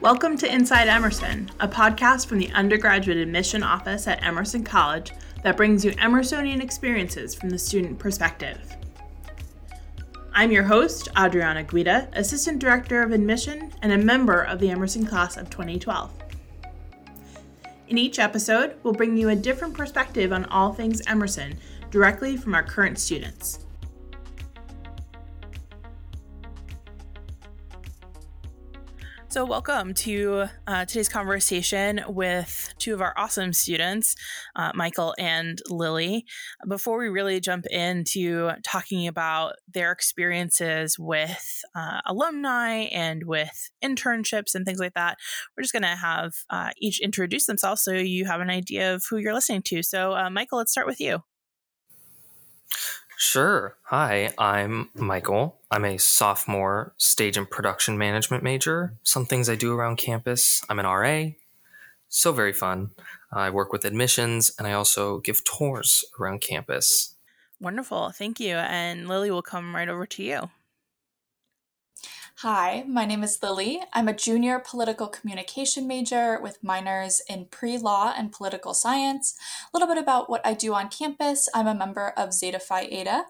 Welcome to Inside Emerson, a podcast from the undergraduate admission office at Emerson College that brings you Emersonian experiences from the student perspective. I'm your host, Adriana Guida, Assistant Director of Admission and a member of the Emerson class of 2012. In each episode, we'll bring you a different perspective on all things Emerson directly from our current students. So, welcome to uh, today's conversation with two of our awesome students, uh, Michael and Lily. Before we really jump into talking about their experiences with uh, alumni and with internships and things like that, we're just going to have uh, each introduce themselves so you have an idea of who you're listening to. So, uh, Michael, let's start with you. Sure. Hi, I'm Michael. I'm a sophomore stage and production management major. Some things I do around campus I'm an RA, so very fun. I work with admissions and I also give tours around campus. Wonderful. Thank you. And Lily will come right over to you. Hi, my name is Lily. I'm a junior political communication major with minors in pre law and political science. A little bit about what I do on campus I'm a member of Zeta Phi Eta.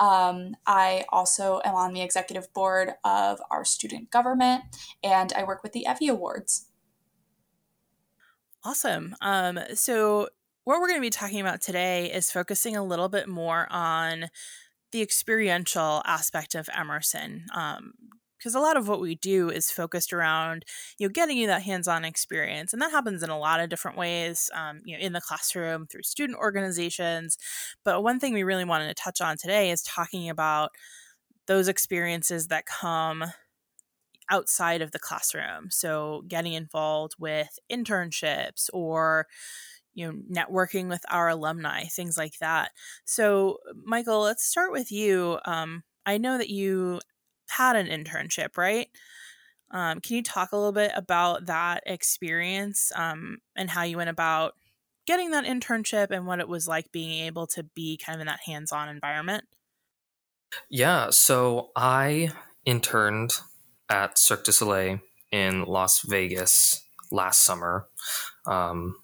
Um, I also am on the executive board of our student government and I work with the EVVY Awards. Awesome. Um, so, what we're going to be talking about today is focusing a little bit more on the experiential aspect of Emerson. Um, because a lot of what we do is focused around you know getting you that hands-on experience and that happens in a lot of different ways um, you know in the classroom through student organizations but one thing we really wanted to touch on today is talking about those experiences that come outside of the classroom. So getting involved with internships or you know networking with our alumni things like that. So michael let's start with you. Um, i know that you had an internship, right? Um, can you talk a little bit about that experience um, and how you went about getting that internship and what it was like being able to be kind of in that hands on environment? Yeah, so I interned at Cirque du Soleil in Las Vegas last summer. Um,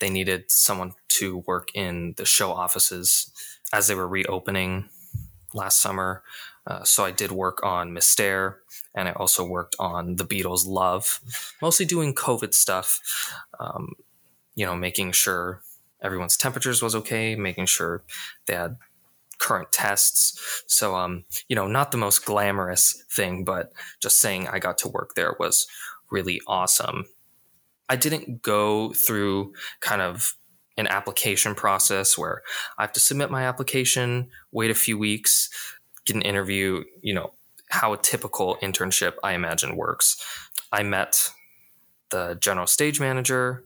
they needed someone to work in the show offices as they were reopening last summer. Uh, so I did work on Mystère, and I also worked on the Beatles' Love, mostly doing COVID stuff. Um, you know, making sure everyone's temperatures was okay, making sure they had current tests. So, um, you know, not the most glamorous thing, but just saying I got to work there was really awesome. I didn't go through kind of an application process where I have to submit my application, wait a few weeks, get an interview, you know, how a typical internship I imagine works. I met the general stage manager,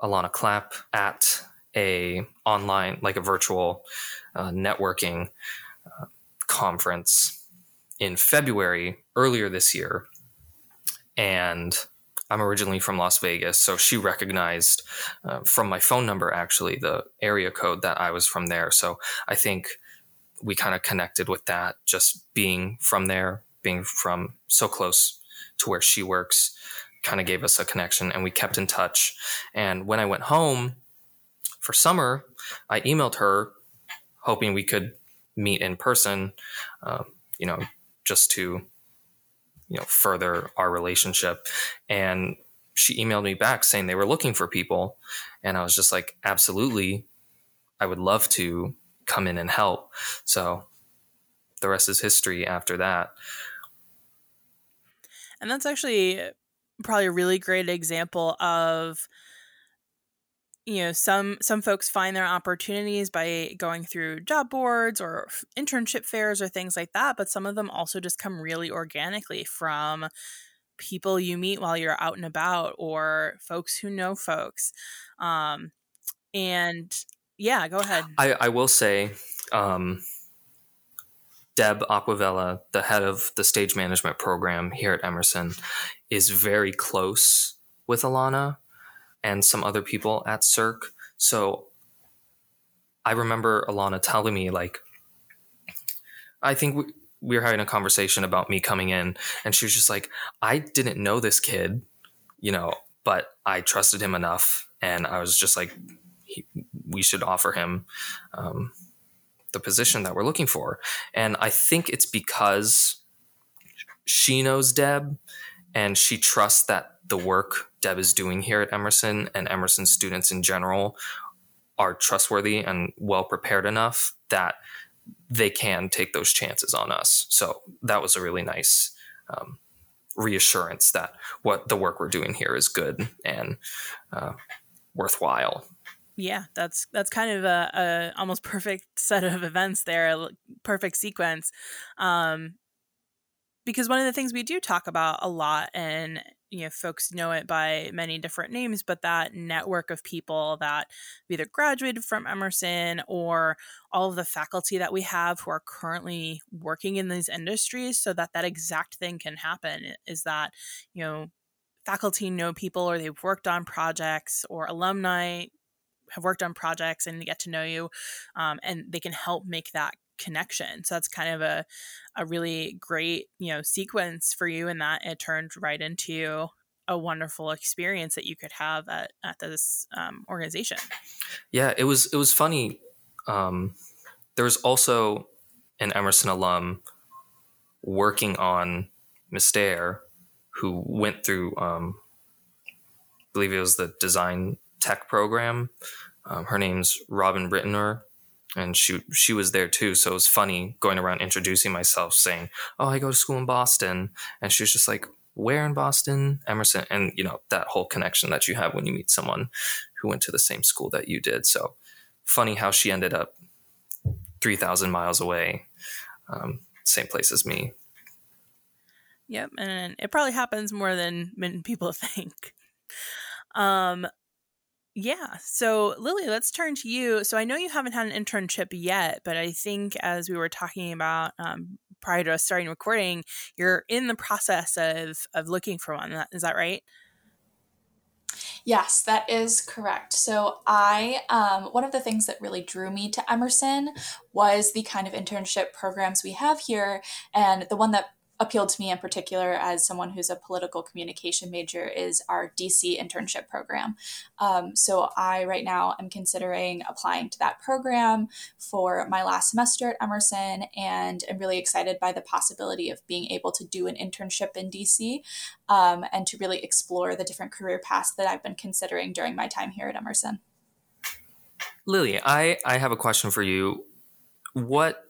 Alana Clapp, at a online, like a virtual uh, networking uh, conference in February earlier this year. And I'm originally from Las Vegas, so she recognized uh, from my phone number actually the area code that I was from there. So I think we kind of connected with that just being from there, being from so close to where she works, kind of gave us a connection and we kept in touch. And when I went home for summer, I emailed her hoping we could meet in person, um, you know, just to, you know, further our relationship. And she emailed me back saying they were looking for people. And I was just like, absolutely. I would love to come in and help. So the rest is history after that. And that's actually probably a really great example of you know some some folks find their opportunities by going through job boards or internship fairs or things like that but some of them also just come really organically from people you meet while you're out and about or folks who know folks um, and yeah, go ahead. I, I will say, um, Deb Acquavella, the head of the stage management program here at Emerson, is very close with Alana and some other people at Cirque. So I remember Alana telling me, like, I think we, we were having a conversation about me coming in, and she was just like, I didn't know this kid you know, but I trusted him enough, and I was just like, he, we should offer him um, the position that we're looking for. And I think it's because she knows Deb and she trusts that the work Deb is doing here at Emerson and Emerson students in general are trustworthy and well prepared enough that they can take those chances on us. So that was a really nice um, reassurance that what the work we're doing here is good and uh, worthwhile. Yeah, that's that's kind of a, a, almost perfect set of events there, a perfect sequence. Um, because one of the things we do talk about a lot and you know folks know it by many different names but that network of people that either graduated from emerson or all of the faculty that we have who are currently working in these industries so that that exact thing can happen is that you know faculty know people or they've worked on projects or alumni have worked on projects and get to know you um, and they can help make that connection. So that's kind of a a really great, you know, sequence for you in that it turned right into a wonderful experience that you could have at, at this um, organization. Yeah, it was it was funny. Um, there was also an Emerson alum working on Mystère, who went through um, I believe it was the design tech program. Um, her name's Robin Rittener, and she she was there too. So it was funny going around introducing myself, saying, "Oh, I go to school in Boston," and she was just like, "Where in Boston?" Emerson, and you know that whole connection that you have when you meet someone who went to the same school that you did. So funny how she ended up three thousand miles away, um, same place as me. Yep, and it probably happens more than many people think. Um, yeah. So, Lily, let's turn to you. So, I know you haven't had an internship yet, but I think as we were talking about um, prior to us starting recording, you're in the process of of looking for one. Is that right? Yes, that is correct. So, I, um, one of the things that really drew me to Emerson was the kind of internship programs we have here. And the one that appealed to me in particular as someone who's a political communication major is our DC internship program. Um, so I right now am considering applying to that program for my last semester at Emerson and I'm really excited by the possibility of being able to do an internship in DC um, and to really explore the different career paths that I've been considering during my time here at Emerson. Lily, I, I have a question for you. What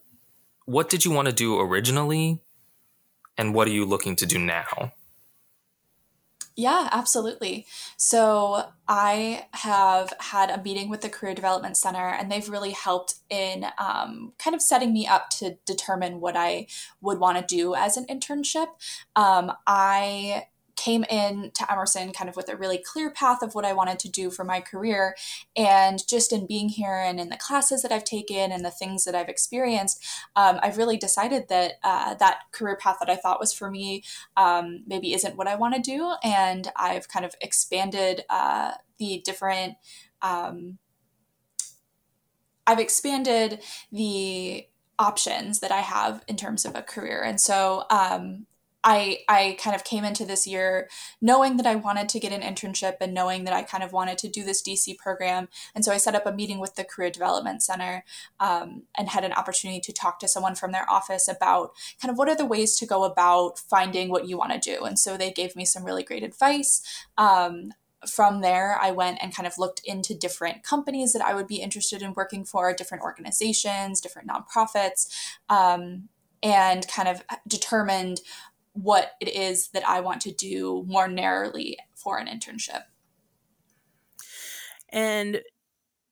what did you want to do originally and what are you looking to do now? Yeah, absolutely. So I have had a meeting with the Career Development Center, and they've really helped in um, kind of setting me up to determine what I would want to do as an internship. Um, I came in to Emerson kind of with a really clear path of what I wanted to do for my career. And just in being here and in the classes that I've taken and the things that I've experienced, um, I've really decided that uh, that career path that I thought was for me um, maybe isn't what I want to do. And I've kind of expanded uh, the different. Um, I've expanded the options that I have in terms of a career. And so um, I I kind of came into this year knowing that I wanted to get an internship and knowing that I kind of wanted to do this DC program, and so I set up a meeting with the Career Development Center um, and had an opportunity to talk to someone from their office about kind of what are the ways to go about finding what you want to do, and so they gave me some really great advice. Um, from there, I went and kind of looked into different companies that I would be interested in working for, different organizations, different nonprofits, um, and kind of determined what it is that I want to do more narrowly for an internship. And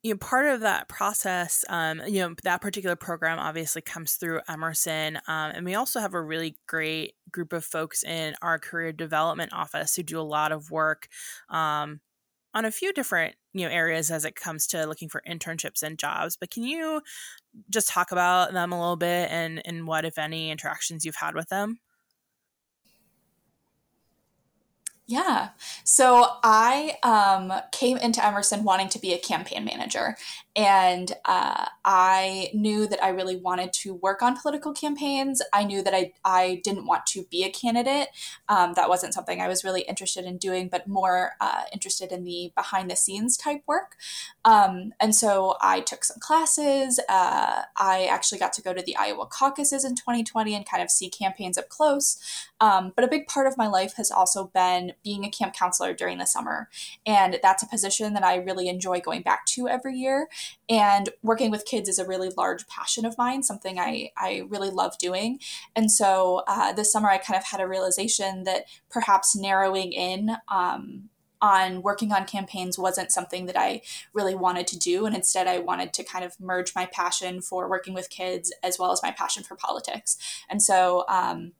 you know, part of that process, um, you know, that particular program obviously comes through Emerson, um, and we also have a really great group of folks in our career development office who do a lot of work um, on a few different you know areas as it comes to looking for internships and jobs. But can you just talk about them a little bit and and what, if any, interactions you've had with them? Yeah. So I um, came into Emerson wanting to be a campaign manager. And uh, I knew that I really wanted to work on political campaigns. I knew that I, I didn't want to be a candidate. Um, that wasn't something I was really interested in doing, but more uh, interested in the behind the scenes type work. Um, and so I took some classes. Uh, I actually got to go to the Iowa caucuses in 2020 and kind of see campaigns up close. Um, but a big part of my life has also been being a camp counselor during the summer. And that's a position that I really enjoy going back to every year. And working with kids is a really large passion of mine, something I, I really love doing. And so uh, this summer, I kind of had a realization that perhaps narrowing in um, on working on campaigns wasn't something that I really wanted to do. And instead, I wanted to kind of merge my passion for working with kids as well as my passion for politics. And so, um,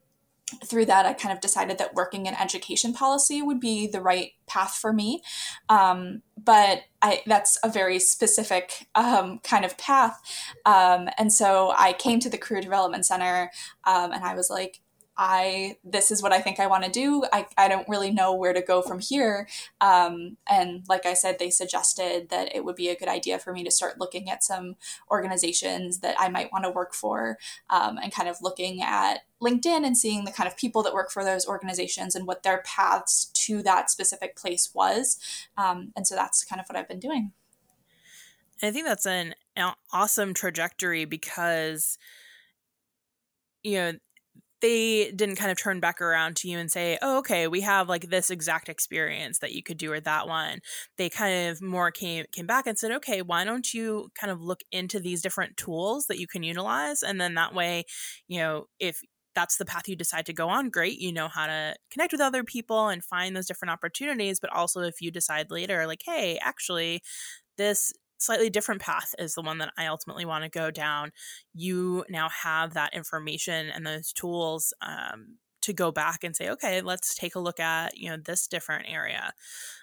through that, I kind of decided that working in education policy would be the right path for me. Um, but I, that's a very specific um, kind of path. Um, and so I came to the Career Development Center um, and I was like, I this is what I think I want to do. I, I don't really know where to go from here. Um, and like I said, they suggested that it would be a good idea for me to start looking at some organizations that I might want to work for um, and kind of looking at LinkedIn and seeing the kind of people that work for those organizations and what their paths to that specific place was. Um, and so that's kind of what I've been doing. I think that's an awesome trajectory because you know they didn't kind of turn back around to you and say, oh, okay, we have like this exact experience that you could do or that one. They kind of more came came back and said, okay, why don't you kind of look into these different tools that you can utilize? And then that way, you know, if that's the path you decide to go on, great. You know how to connect with other people and find those different opportunities. But also, if you decide later, like, hey, actually, this slightly different path is the one that I ultimately want to go down, you now have that information and those tools um, to go back and say, okay, let's take a look at you know this different area,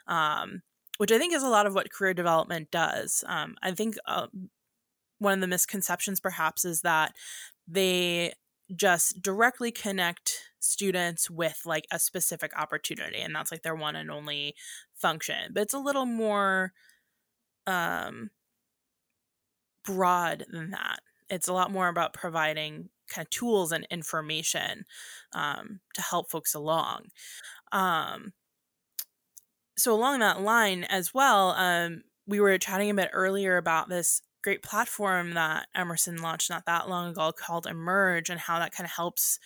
um, which I think is a lot of what career development does. Um, I think uh, one of the misconceptions perhaps is that they just directly connect students with like a specific opportunity and that's like their one and only function but it's a little more um, broad than that. It's a lot more about providing kind of tools and information um, to help folks along. Um, so along that line as well, um, we were chatting a bit earlier about this great platform that Emerson launched not that long ago called Emerge and how that kind of helps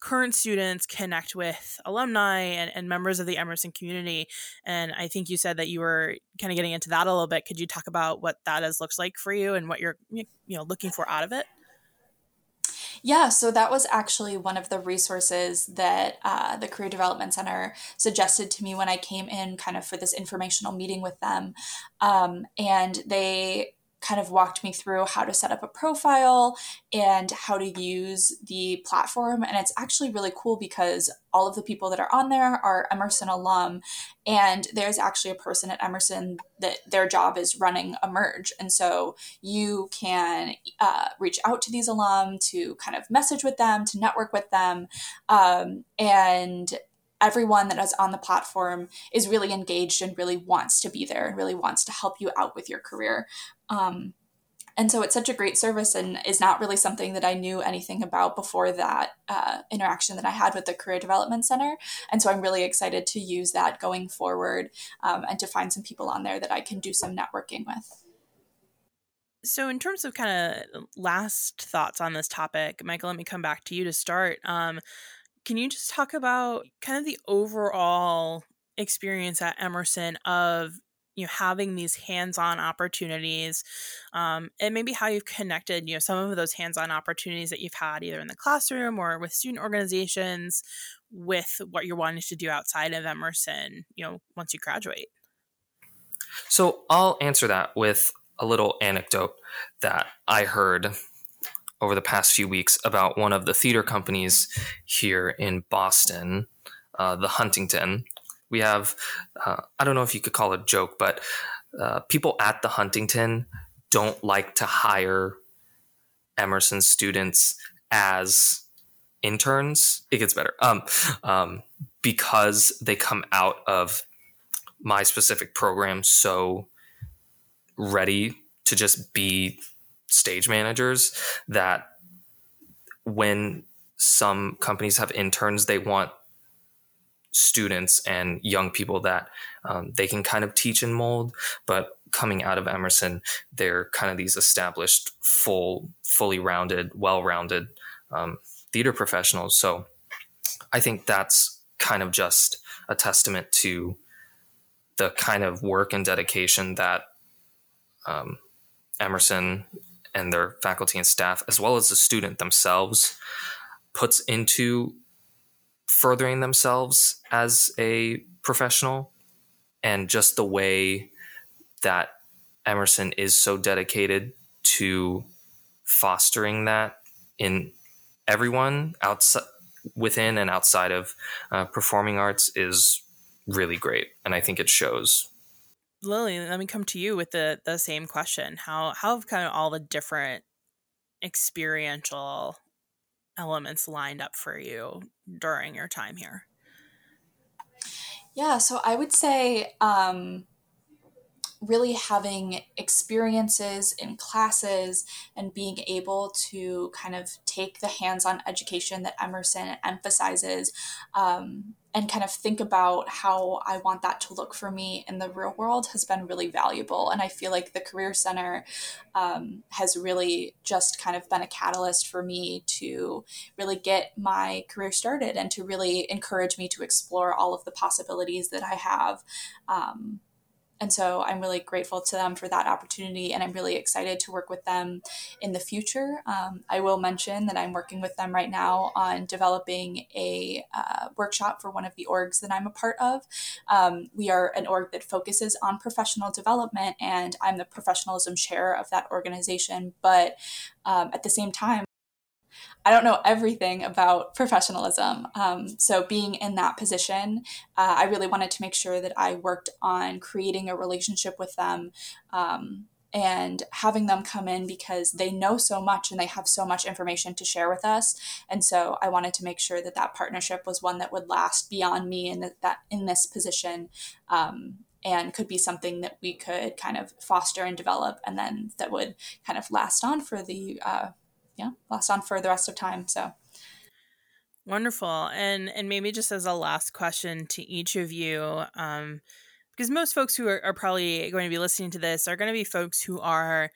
current students connect with alumni and, and members of the Emerson community. And I think you said that you were kind of getting into that a little bit. Could you talk about what that has looks like for you and what you're you know looking for out of it? Yeah, so that was actually one of the resources that uh, the Career Development Center suggested to me when I came in, kind of for this informational meeting with them. Um, and they kind of walked me through how to set up a profile and how to use the platform. And it's actually really cool because all of the people that are on there are Emerson alum. And there's actually a person at Emerson that their job is running Emerge. And so you can uh, reach out to these alum to kind of message with them, to network with them. Um, and everyone that is on the platform is really engaged and really wants to be there and really wants to help you out with your career. Um, and so it's such a great service and is not really something that I knew anything about before that uh, interaction that I had with the Career Development Center. And so I'm really excited to use that going forward um, and to find some people on there that I can do some networking with. So, in terms of kind of last thoughts on this topic, Michael, let me come back to you to start. Um, can you just talk about kind of the overall experience at Emerson of you know having these hands-on opportunities um, and maybe how you've connected you know some of those hands-on opportunities that you've had either in the classroom or with student organizations with what you're wanting to do outside of emerson you know once you graduate? So i'll answer that with a little anecdote that i heard over the past few weeks about one of the theater companies here in boston uh, the huntington. We have uh, i don't know if you could call it a joke but uh, people at the huntington don't like to hire emerson students as interns. It gets better. Um, um, because they come out of my specific program so ready to just be stage managers that when some companies have interns, they want students and young people that um, they can kind of teach and mold. But coming out of Emerson, they're kind of these established, full, fully rounded, well rounded um, theater professionals. So I think that's kind of just a testament to the kind of work and dedication that um, Emerson and their faculty and staff, as well as the student themselves, puts into furthering themselves as a professional and just the way that Emerson is so dedicated to fostering that in everyone outside within and outside of uh, performing arts is really great. And i think it shows lily let me come to you with the the same question how how have kind of all the different experiential elements lined up for you during your time here? Yeah, so I would say um, really having experiences in classes and being able to kind of take the hands on education that Emerson emphasizes um, and kind of think about how I want that to look for me in the real world has been really valuable. And I feel like the Career Center um, has really just kind of been a catalyst for me to really get my career started and to really encourage me to explore all of the possibilities that I have. Um, and so I'm really grateful to them for that opportunity, and I'm really excited to work with them in the future. Um, I will mention that I'm working with them right now on developing a uh, workshop for one of the orgs that I'm a part of. Um, we are an org that focuses on professional development, and I'm the professionalism chair of that organization. But um, at the same time, I don't know everything about professionalism. Um, so, being in that position, uh, I really wanted to make sure that I worked on creating a relationship with them um, and having them come in because they know so much and they have so much information to share with us. And so, I wanted to make sure that that partnership was one that would last beyond me in that in this position. Um, and could be something that we could kind of foster and develop, and then that would kind of last on for the uh, yeah last on for the rest of time so. Wonderful. And and maybe just as a last question to each of you um because most folks who are, are probably going to be listening to this are going to be folks who are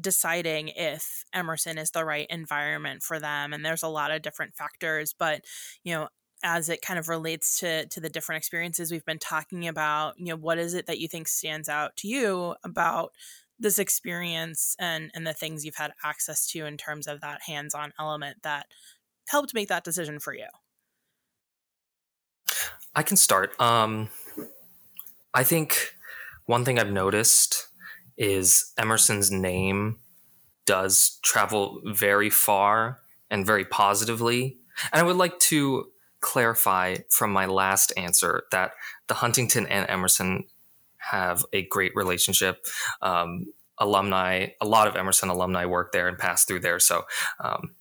deciding if emerson is the right environment for them and there's a lot of different factors but you know as it kind of relates to to the different experiences we've been talking about you know what is it that you think stands out to you about this experience and and the things you've had access to in terms of that hands-on element that helped make that decision for you? I can start. Um i think one thing i've noticed is emerson's name does travel very far and very positively. And i would like to clarify from my last answer that the huntington and emerson have a great relationship. Um, alumni, a lot of Emerson alumni work there and pass through there. So um,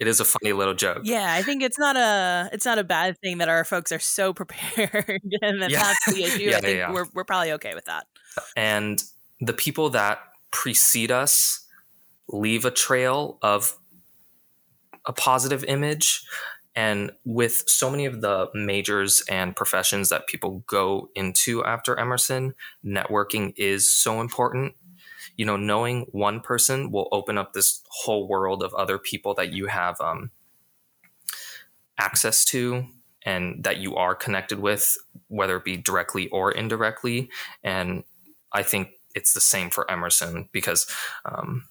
it is a funny little joke. Yeah, I think it's not a it's not a bad thing that our folks are so prepared and that yeah. that's the issue. yeah, I think yeah, we're we're probably okay with that. And the people that precede us leave a trail of a positive image. And with so many of the majors and professions that people go into after Emerson, networking is so important. You know, knowing one person will open up this whole world of other people that you have um, access to and that you are connected with, whether it be directly or indirectly. And I think it's the same for Emerson because um,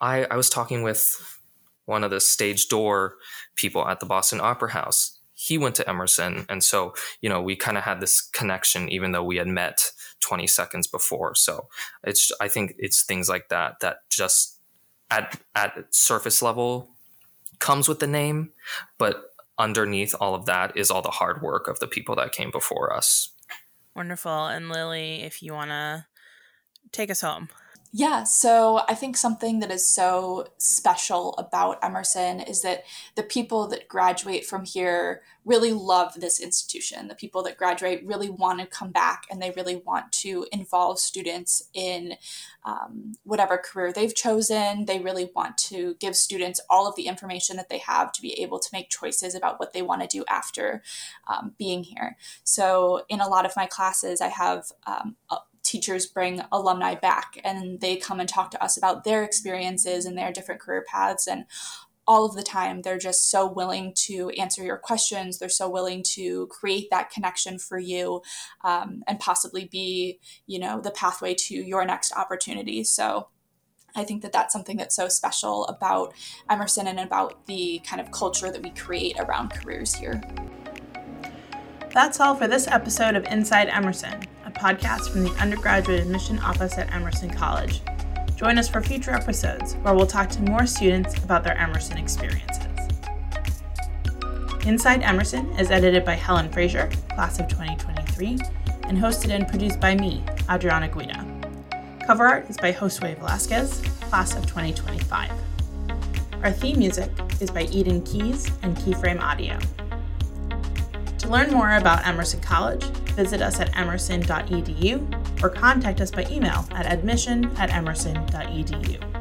I, I was talking with one of the stage door people at the Boston Opera House. He went to Emerson. And so, you know, we kind of had this connection, even though we had met 20 seconds before. So it's, I think it's things like that that just at, at surface level comes with the name, but underneath all of that is all the hard work of the people that came before us. Wonderful. And Lily, if you want to take us home. Yeah, so I think something that is so special about Emerson is that the people that graduate from here really love this institution. The people that graduate really want to come back and they really want to involve students in um, whatever career they've chosen. They really want to give students all of the information that they have to be able to make choices about what they want to do after um, being here. So, in a lot of my classes, I have um, teachers bring alumni back and they come and talk to us about their experiences and their different career paths. And all of the time they're just so willing to answer your questions. They're so willing to create that connection for you um, and possibly be you know the pathway to your next opportunity. So I think that that's something that's so special about Emerson and about the kind of culture that we create around careers here. That's all for this episode of Inside Emerson podcast from the Undergraduate Admission Office at Emerson College. Join us for future episodes where we'll talk to more students about their Emerson experiences. Inside Emerson is edited by Helen Frazier, class of 2023, and hosted and produced by me, Adriana Guida. Cover art is by Josue Velasquez, class of 2025. Our theme music is by Eden Keys and Keyframe Audio. To learn more about Emerson College, visit us at emerson.edu or contact us by email at admission at emerson.edu.